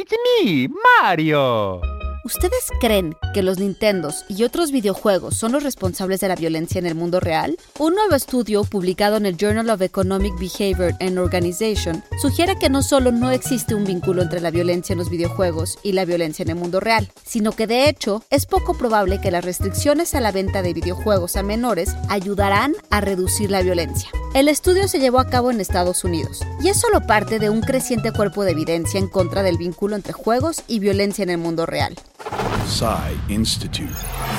It's Mario. ¿Ustedes creen que los Nintendos y otros videojuegos son los responsables de la violencia en el mundo real? Un nuevo estudio publicado en el Journal of Economic Behavior and Organization sugiere que no solo no existe un vínculo entre la violencia en los videojuegos y la violencia en el mundo real, sino que de hecho es poco probable que las restricciones a la venta de videojuegos a menores ayudarán a reducir la violencia. El estudio se llevó a cabo en Estados Unidos y es solo parte de un creciente cuerpo de evidencia en contra del vínculo entre juegos y violencia en el mundo real. Psy Institute.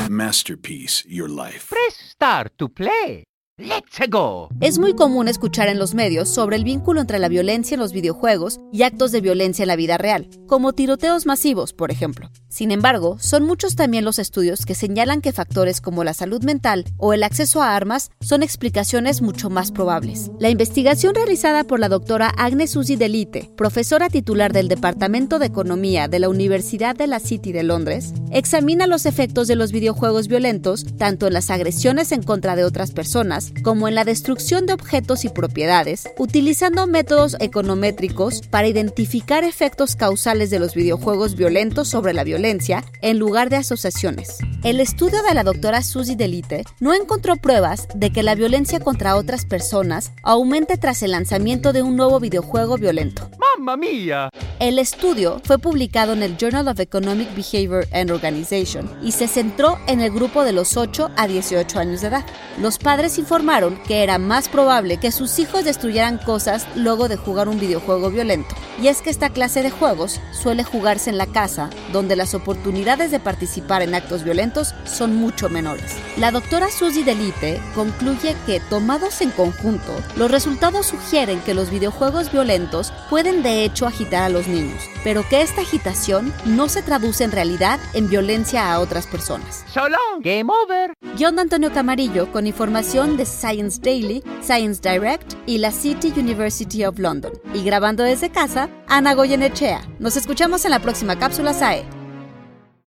Masterpiece Your Life. Press start to play. Let's go. Es muy común escuchar en los medios sobre el vínculo entre la violencia en los videojuegos y actos de violencia en la vida real, como tiroteos masivos, por ejemplo. Sin embargo, son muchos también los estudios que señalan que factores como la salud mental o el acceso a armas son explicaciones mucho más probables. La investigación realizada por la doctora Agnes Uzi Delite, profesora titular del Departamento de Economía de la Universidad de la City de Londres, examina los efectos de los videojuegos violentos tanto en las agresiones en contra de otras personas como en la destrucción de objetos y propiedades, utilizando métodos econométricos para identificar efectos causales de los videojuegos violentos sobre la violencia en lugar de asociaciones. El estudio de la doctora Suzy Delite no encontró pruebas de que la violencia contra otras personas aumente tras el lanzamiento de un nuevo videojuego violento. ¡Mamma mía! El estudio fue publicado en el Journal of Economic Behavior and Organization y se centró en el grupo de los 8 a 18 años de edad. Los padres informaron que era más probable que sus hijos destruyeran cosas luego de jugar un videojuego violento. Y es que esta clase de juegos suele jugarse en la casa, donde las oportunidades de participar en actos violentos son mucho menores. La doctora Suzy Delite concluye que, tomados en conjunto, los resultados sugieren que los videojuegos violentos pueden de hecho agitar a los niños, pero que esta agitación no se traduce en realidad en violencia a otras personas. So long. Game over. John Antonio Camarillo con información de Science Daily, Science Direct y la City University of London. Y grabando desde casa, Ana Goyenechea. Nos escuchamos en la próxima cápsula SAE.